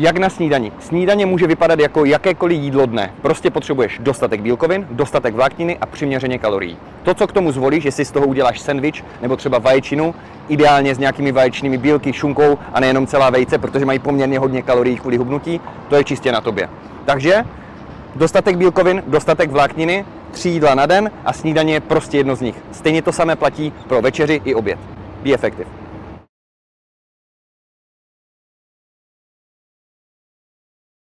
Jak na snídani? Snídaně může vypadat jako jakékoliv jídlo dne. Prostě potřebuješ dostatek bílkovin, dostatek vlákniny a přiměřeně kalorií. To, co k tomu zvolíš, jestli z toho uděláš sendvič nebo třeba vaječinu, ideálně s nějakými vaječnými bílky, šunkou a nejenom celá vejce, protože mají poměrně hodně kalorií kvůli hubnutí, to je čistě na tobě. Takže dostatek bílkovin, dostatek vlákniny, tři jídla na den a snídaně je prostě jedno z nich. Stejně to samé platí pro večeři i oběd. Be effective.